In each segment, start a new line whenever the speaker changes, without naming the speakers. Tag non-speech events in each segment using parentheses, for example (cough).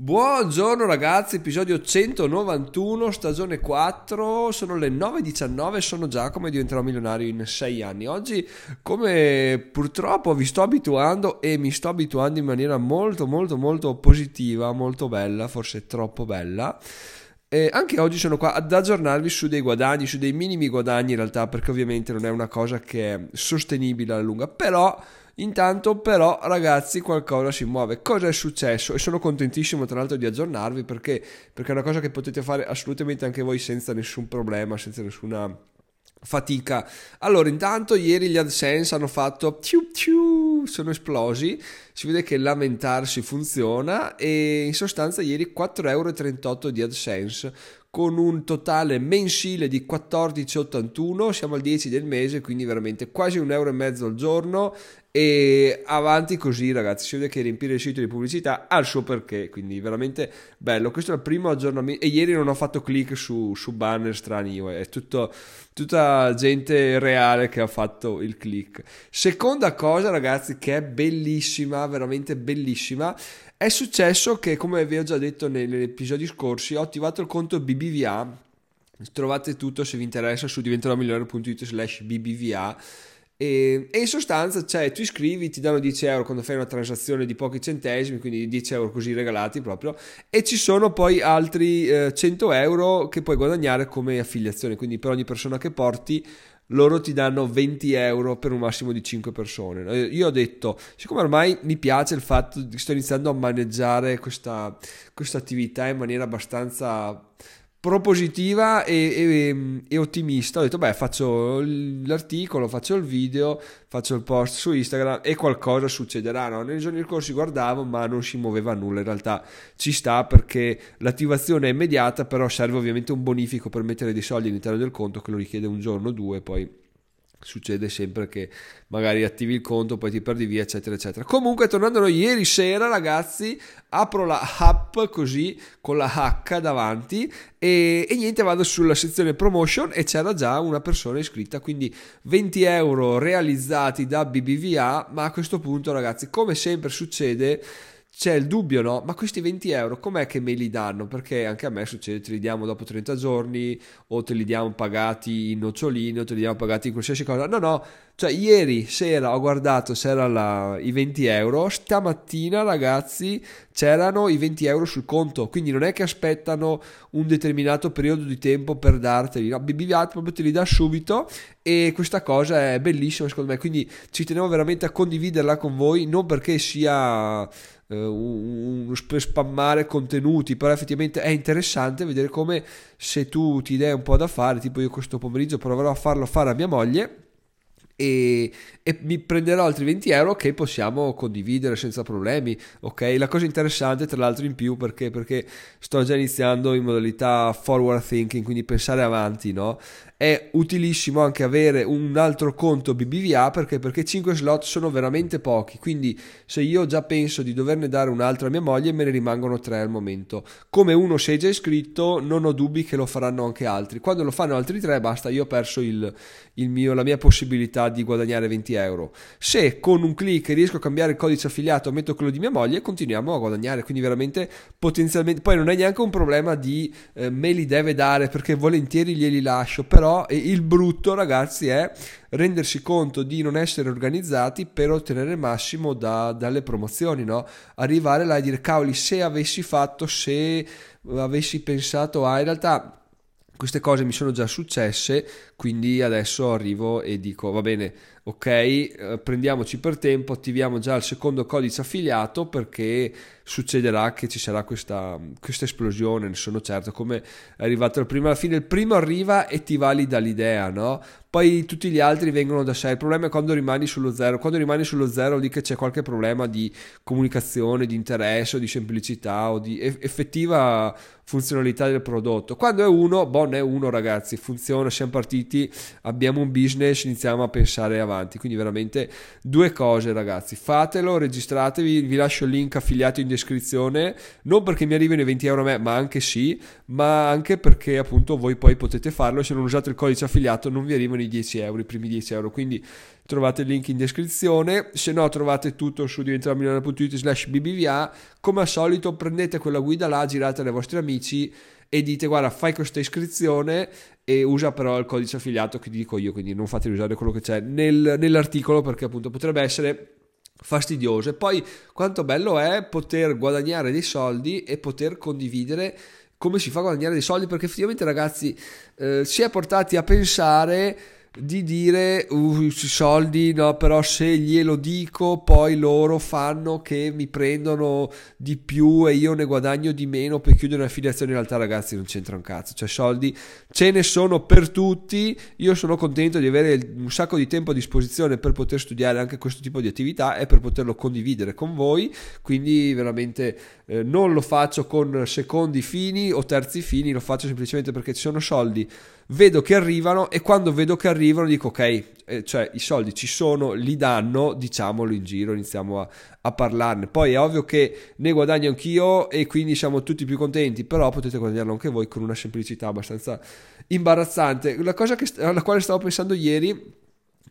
Buongiorno ragazzi, episodio 191, stagione 4, sono le 9.19, sono Giacomo e diventerò milionario in 6 anni. Oggi, come purtroppo vi sto abituando e mi sto abituando in maniera molto molto molto positiva, molto bella, forse troppo bella, e anche oggi sono qua ad aggiornarvi su dei guadagni, su dei minimi guadagni in realtà, perché ovviamente non è una cosa che è sostenibile alla lunga, però Intanto però ragazzi qualcosa si muove. Cosa è successo? E sono contentissimo tra l'altro di aggiornarvi perché, perché è una cosa che potete fare assolutamente anche voi senza nessun problema, senza nessuna fatica. Allora, intanto ieri gli AdSense hanno fatto tiu tiu, sono esplosi. Si vede che lamentarsi funziona e in sostanza ieri 4,38 euro di AdSense con un totale mensile di 14,81, siamo al 10 del mese, quindi veramente quasi un euro e mezzo al giorno e avanti così ragazzi, si vede che riempire il sito di pubblicità ha il suo perché, quindi veramente bello. Questo è il primo aggiornamento e ieri non ho fatto click su, su banner strani è tutto, tutta gente reale che ha fatto il click. Seconda cosa ragazzi che è bellissima, veramente bellissima, è successo che come vi ho già detto negli episodi scorsi ho attivato il conto BBVA, trovate tutto se vi interessa su diventeròmigliore.it slash BBVA e, e, in sostanza, cioè, tu iscrivi, ti danno 10 euro quando fai una transazione di pochi centesimi, quindi 10 euro così regalati proprio, e ci sono poi altri eh, 100 euro che puoi guadagnare come affiliazione, quindi per ogni persona che porti loro ti danno 20 euro per un massimo di 5 persone. Io ho detto, siccome ormai mi piace il fatto che sto iniziando a maneggiare questa, questa attività in maniera abbastanza propositiva e, e, e, ottimista. Ho detto, beh, faccio l'articolo, faccio il video, faccio il post su Instagram e qualcosa succederà. No? Nei giorni scorsi guardavo, ma non si muoveva nulla. In realtà ci sta perché l'attivazione è immediata, però serve ovviamente un bonifico per mettere dei soldi all'interno del conto che lo richiede un giorno o due, poi succede sempre che magari attivi il conto, poi ti perdi via, eccetera, eccetera. Comunque, tornando noi, ieri sera, ragazzi, apro la app così con la H davanti e, e, niente, vado sulla sezione promotion e c'era già una persona iscritta, quindi 20 euro realizzati da BBVA. Ma a questo punto, ragazzi, come sempre succede c'è il dubbio, no? Ma questi 20 euro com'è che me li danno? Perché anche a me succede, te li diamo dopo 30 giorni o te li diamo pagati in noccioline o te li diamo pagati in qualsiasi cosa. No, no, cioè ieri sera ho guardato se erano i 20 euro, stamattina ragazzi c'erano i 20 euro sul conto, quindi non è che aspettano un determinato periodo di tempo per darteli, no? BBVA proprio te li dà subito e questa cosa è bellissima secondo me, quindi ci tenevo veramente a condividerla con voi, non perché sia uh, un, spammare contenuti, però effettivamente è interessante vedere come se tu ti dai un po' da fare, tipo io questo pomeriggio proverò a farlo fare a mia moglie e, e, mi prenderò altri 20 euro che possiamo condividere senza problemi. Ok, la cosa interessante, tra l'altro, in più perché, perché sto già iniziando in modalità forward thinking, quindi pensare avanti, no? È utilissimo anche avere un altro conto BBVA perché, perché 5 slot sono veramente pochi. Quindi, se io già penso di doverne dare un altro a mia moglie, me ne rimangono 3 al momento. Come uno sei già iscritto, non ho dubbi che lo faranno anche altri. Quando lo fanno altri 3, basta, io ho perso il, il mio, la mia possibilità di guadagnare 20 euro. Se con un clic riesco a cambiare il codice affiliato, metto quello di mia moglie, continuiamo a guadagnare. Quindi veramente potenzialmente, poi non è neanche un problema di eh, me li deve dare perché volentieri glieli lascio, però il brutto ragazzi è rendersi conto di non essere organizzati per ottenere il massimo da, dalle promozioni, no? Arrivare là e dire cavoli se avessi fatto, se avessi pensato a in realtà queste cose mi sono già successe, quindi adesso arrivo e dico va bene, ok, eh, prendiamoci per tempo, attiviamo già il secondo codice affiliato perché succederà che ci sarà questa, questa esplosione, ne sono certo, come è arrivato il primo alla fine, il primo arriva e ti valida l'idea, no? Poi tutti gli altri vengono da sé, il problema è quando rimani sullo zero, quando rimani sullo zero dire che c'è qualche problema di comunicazione, di interesse o di semplicità o di effettiva funzionalità del prodotto. Quando è uno, bon è uno ragazzi, funziona, siamo partiti, abbiamo un business, iniziamo a pensare avanti avanti. Quindi veramente due cose ragazzi, fatelo, registratevi, vi lascio il link affiliato in descrizione, non perché mi arrivino i 20 euro a me, ma anche sì, ma anche perché appunto voi poi potete farlo, se non usate il codice affiliato non vi arrivano i 10 euro, i primi 10 euro, quindi trovate il link in descrizione, se no trovate tutto su diventermilionario.it slash bbva, come al solito prendete quella guida là, giratela ai vostri amici e dite guarda fai questa iscrizione e usa però il codice affiliato che dico io, quindi non fate usare quello che c'è nel, nell'articolo perché appunto potrebbe essere fastidioso. E poi quanto bello è poter guadagnare dei soldi e poter condividere come si fa a guadagnare dei soldi perché effettivamente ragazzi eh, si è portati a pensare di dire uh, soldi no però se glielo dico poi loro fanno che mi prendono di più e io ne guadagno di meno per chiudere un'affiliazione in realtà ragazzi non c'entra un cazzo. Cioè soldi ce ne sono per tutti. Io sono contento di avere un sacco di tempo a disposizione per poter studiare anche questo tipo di attività e per poterlo condividere con voi. Quindi veramente eh, non lo faccio con secondi fini o terzi fini lo faccio semplicemente perché ci sono soldi vedo che arrivano e quando vedo che arrivano dico ok, eh, cioè i soldi ci sono, li danno, diciamolo in giro, iniziamo a, a, parlarne. Poi è ovvio che ne guadagno anch'io e quindi siamo tutti più contenti, però potete guadagnarlo anche voi con una semplicità abbastanza imbarazzante. La cosa che, alla quale stavo pensando ieri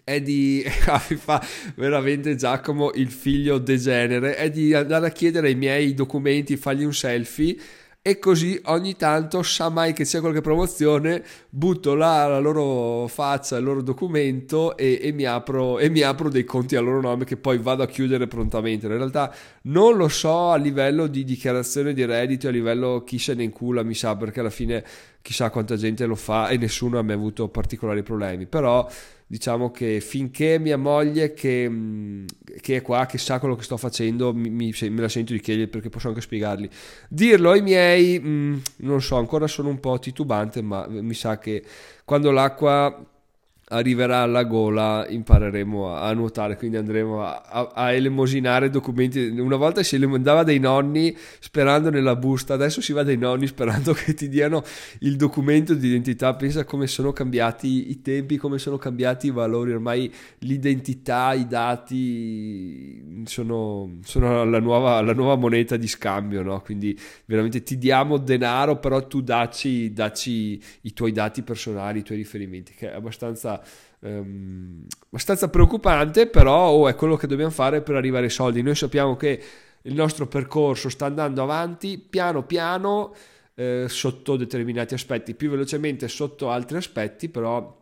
è di (laughs) ah, fa veramente Giacomo il figlio degenere è di andare a chiedere ai miei documenti fargli un selfie e così ogni tanto sa mai che c'è qualche promozione butto là la loro faccia il loro documento e, e, mi apro, e mi apro dei conti a loro nome che poi vado a chiudere prontamente. In realtà non lo so a livello di dichiarazione di reddito a livello chi se ne incula mi sa perché alla fine chissà quanta gente lo fa e nessuno ha mai avuto particolari problemi. Però diciamo che finché mia moglie che, mm, che, è qua, che sa quello che sto facendo, mi, mi, me la sento di chiedere perché posso anche spiegargli. Dirlo ai miei, mh, mm, non so, ancora sono un po' titubante, ma mi sa che quando l'acqua arriverà alla gola impareremo a, nuotare quindi andremo a, a, a, elemosinare documenti una volta si andava dai nonni sperando nella busta adesso si va dai nonni sperando (laughs) che ti diano il documento di identità pensa come sono cambiati i tempi come sono cambiati i valori ormai l'identità i dati sono, sono la, nuova, la, nuova, moneta di scambio no? quindi veramente ti diamo denaro però tu dacci, dacci i tuoi dati personali i tuoi riferimenti che è abbastanza ehm, abbastanza preoccupante, però oh, è quello che dobbiamo fare per arrivare ai soldi. Noi sappiamo che il nostro percorso sta andando avanti piano piano eh, sotto determinati aspetti, più velocemente sotto altri aspetti, però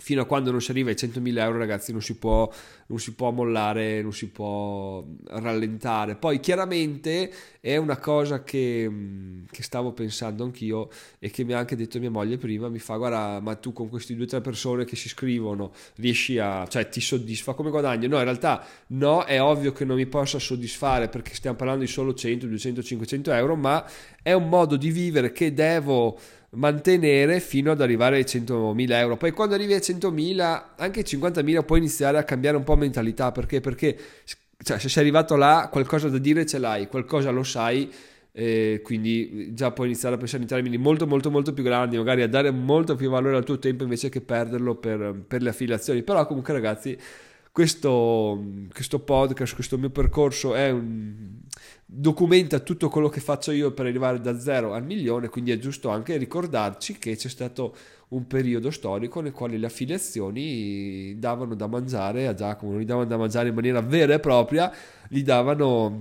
fino a quando non si arriva ai 100.000 euro ragazzi non si può non si può mollare, non si può rallentare. Poi chiaramente è una cosa che, mm, che, stavo pensando anch'io e che mi ha anche detto mia moglie prima, mi fa guarda ma tu con queste due o tre persone che si iscrivono riesci a, cioè ti soddisfa come guadagno? No, in realtà no, è ovvio che non mi possa soddisfare perché stiamo parlando di solo 100, 200, 500 euro, ma è un modo di vivere che devo mantenere fino ad arrivare ai 100.000 euro. Poi quando arrivi ai 100.000, anche ai 50.000 puoi iniziare a cambiare un po' mentalità perché, perché cioè, se sei arrivato là qualcosa da dire ce l'hai, qualcosa lo sai. Eh, quindi già puoi iniziare a pensare in termini molto molto molto più grandi magari a dare molto più valore al tuo tempo invece che perderlo per, per le affiliazioni però comunque ragazzi questo, questo podcast questo mio percorso un documenta tutto quello che faccio io per arrivare da zero al milione, quindi è giusto anche ricordarci che c'è stato un periodo storico nel quale le affiliazioni davano da mangiare a Giacomo, non gli davano da mangiare in maniera vera e propria, gli davano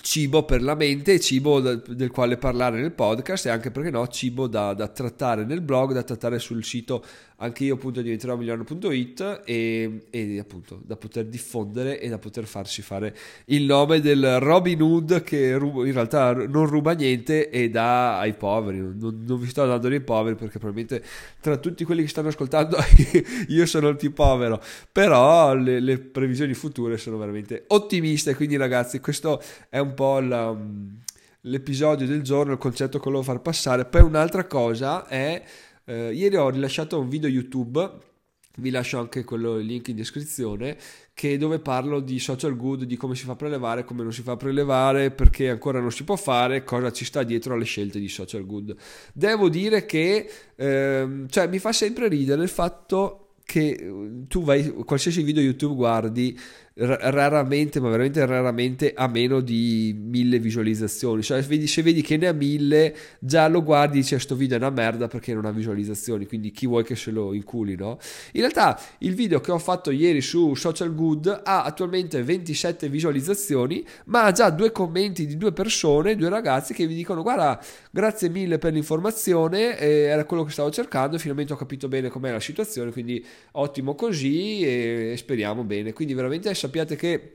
cibo per la mente cibo del quale parlare nel podcast e anche perché no cibo da, da trattare nel blog da trattare sul sito anche io appunto diventerò milionario.it e, e appunto da poter diffondere e da poter farsi fare il nome del Robin Hood che ruba, in realtà non ruba niente e dà ai poveri. Non, non vi sto dando ai poveri perché probabilmente tra tutti quelli che stanno ascoltando (laughs) io sono il più povero. Però le, le previsioni future sono veramente ottimiste. Quindi ragazzi questo è un po' la l'episodio del giorno, il concetto che volevo far passare. Poi un'altra cosa è eh, ieri ho rilasciato un video YouTube, vi lascio anche quello, il link in descrizione, che dove parlo di social good, di come si fa a prelevare, come non si fa a prelevare, perché ancora non si può fare, cosa ci sta dietro alle scelte di social good. Devo dire che ehm, cioè, mi fa sempre ridere il fatto che tu vai, qualsiasi video YouTube guardi, raramente, ma veramente raramente, ha meno di mille visualizzazioni. Cioè, vedi, se vedi che ne ha mille, già lo guardi e dici: Sto video è una merda perché non ha visualizzazioni. Quindi chi vuoi che se lo inculi, no? In realtà, il video che ho fatto ieri su Social Good ha attualmente 27 visualizzazioni, ma ha già due commenti di due persone, due ragazzi che mi dicono: Guarda, grazie mille per l'informazione, eh, era quello che stavo cercando. Finalmente ho capito bene com'è la situazione. Quindi ottimo così e speriamo bene. Quindi veramente sappiate che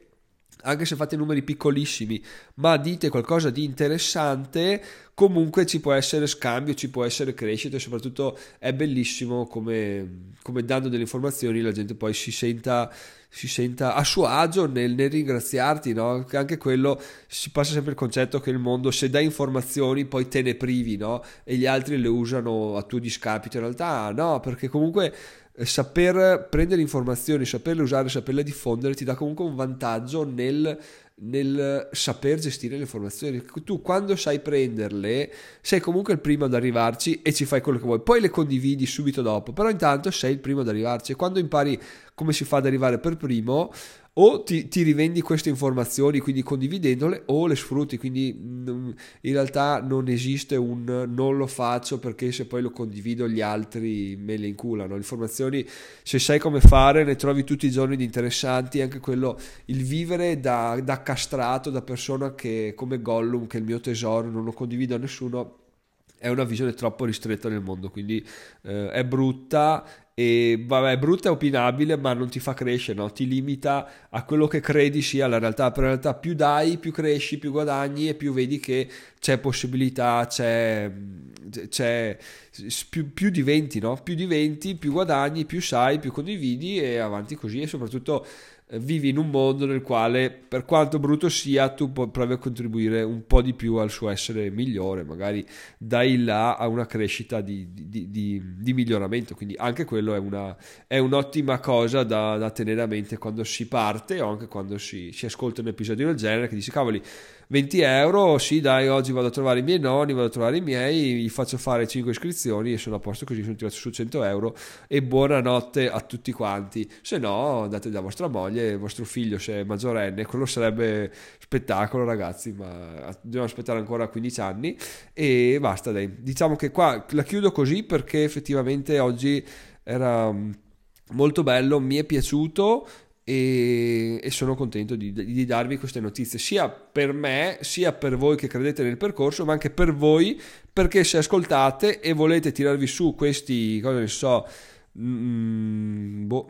anche se fate numeri piccolissimi, ma dite qualcosa di interessante, comunque ci può essere scambio, ci può essere crescita e soprattutto è bellissimo come, come dando delle informazioni la gente poi si senta, si senta a suo agio nel, nel ringraziarti, no? anche quello si passa sempre il concetto che il mondo se dai informazioni poi te ne privi no? e gli altri le usano a tuo discapito, in realtà no, perché comunque saper prendere informazioni, saperle usare, saperle diffondere ti dà comunque un vantaggio nel, nel saper gestire le informazioni. Tu quando sai prenderle sei comunque il primo ad arrivarci e ci fai quello che vuoi, poi le condividi subito dopo, però intanto sei il primo ad arrivarci e quando impari come si fa ad arrivare per primo o ti, ti, rivendi queste informazioni quindi condividendole o le sfrutti. Quindi mm, in realtà non esiste un non lo faccio perché se poi lo condivido gli altri me le inculano. Le informazioni se sai come fare ne trovi tutti i giorni di interessanti anche quello il vivere da, da castrato da persona che come Gollum che è il mio tesoro non lo condivido a nessuno è una visione troppo ristretta nel mondo, quindi eh, è brutta e vabbè, brutta e opinabile, ma non ti fa crescere, no? ti limita a quello che credi sia la realtà. Per in realtà, più dai, più cresci, più guadagni e più vedi che c'è possibilità, c'è, c'è più, più diventi, no? più diventi, più guadagni, più sai, più condividi e avanti così. E soprattutto vivi in un mondo nel quale, per quanto brutto sia, tu provi a contribuire un po' di più al suo essere migliore, magari dai là a una crescita di, di, di, di miglioramento. Quindi anche quello è, una, è un'ottima cosa da, da, tenere a mente quando si parte o anche quando si, si ascolta un episodio del genere che dici cavoli 20 euro, sì dai, oggi vado a trovare i miei nonni, vado a trovare i miei, gli faccio fare 5 iscrizioni e sono a posto così, sono tirato su 100 euro e buonanotte a tutti quanti. Se no, andate da vostra moglie, vostro figlio se è maggiorenne, quello sarebbe spettacolo ragazzi, ma dobbiamo aspettare ancora 15 anni e basta dai. Diciamo che qua la chiudo così perché effettivamente oggi era mm, molto bello, mi è piaciuto e, e sono contento di, di, darvi queste notizie sia per me sia per voi che credete nel percorso ma anche per voi perché se ascoltate e volete tirarvi su questi cosa ne so mm, boh,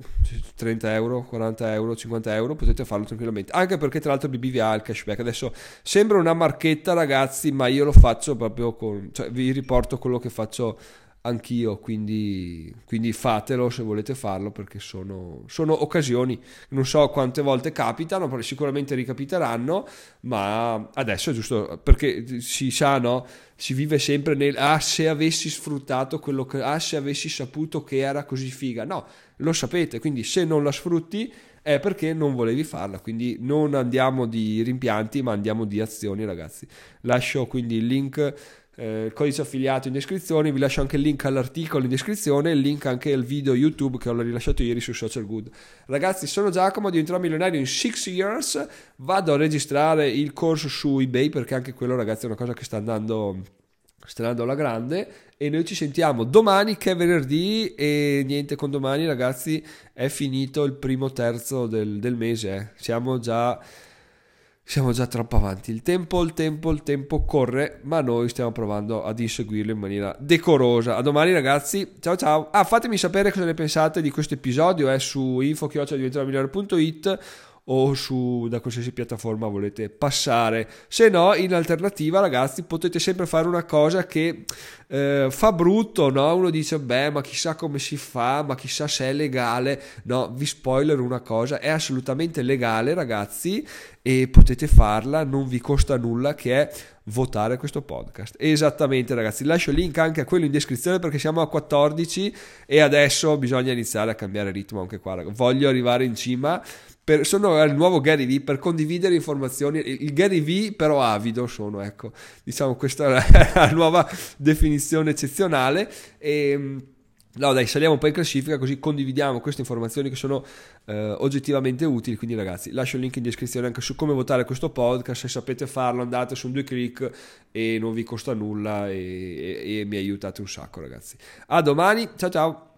30 euro 40 euro 50 euro potete farlo tranquillamente. Anche perché tra l'altro BBV ha il cashback. Adesso sembra una marchetta ragazzi ma io lo faccio proprio con cioè vi riporto quello che faccio anch'io, quindi, quindi, fatelo se volete farlo perché sono, sono, occasioni, non so quante volte capitano, sicuramente ricapiteranno, ma adesso è giusto perché si sa, no? Si vive sempre nel ah se avessi sfruttato quello che ah se avessi saputo che era così figa. No, lo sapete, quindi se non la sfrutti è perché non volevi farla, quindi non andiamo di rimpianti, ma andiamo di azioni, ragazzi. Lascio quindi il link eh, il codice affiliato in descrizione, vi lascio anche il link all'articolo in descrizione e il link anche al video YouTube che ho rilasciato ieri su Social Good. Ragazzi, sono Giacomo, diventerò milionario in 6 years, vado a registrare il corso su eBay perché anche quello ragazzi è una cosa che sta andando, sta alla grande e noi ci sentiamo domani che è venerdì e niente con domani ragazzi è finito il primo terzo del, del mese, eh. siamo già siamo già troppo avanti. Il tempo, il tempo, il tempo corre, ma noi stiamo provando ad inseguirlo in maniera decorosa. A domani, ragazzi. Ciao ciao. Ah, fatemi sapere cosa ne pensate di questo episodio. È su info.it o su da qualsiasi piattaforma volete passare. Se no, in alternativa, ragazzi, potete sempre fare una cosa che eh, fa brutto, no? Uno dice, beh, ma chissà come si fa, ma chissà se è legale. No, vi spoiler una cosa, è assolutamente legale, ragazzi, e potete farla, non vi costa nulla, che è votare questo podcast. Esattamente, ragazzi. Lascio il link anche a quello in descrizione perché siamo a 14 e adesso bisogna iniziare a cambiare ritmo anche qua. Ragazzi. Voglio arrivare in cima per, sono il nuovo Gary V per condividere informazioni. Il Gary V, però avido, sono, ecco, diciamo, questa è la (laughs) nuova definizione eccezionale. E, No, dai, saliamo un po' in classifica così condividiamo queste informazioni che sono eh, oggettivamente utili. Quindi, ragazzi, lascio il link in descrizione anche su come votare questo podcast. Se sapete farlo, andate su due clic e non vi costa nulla e, e, e mi aiutate un sacco, ragazzi. A domani, ciao ciao.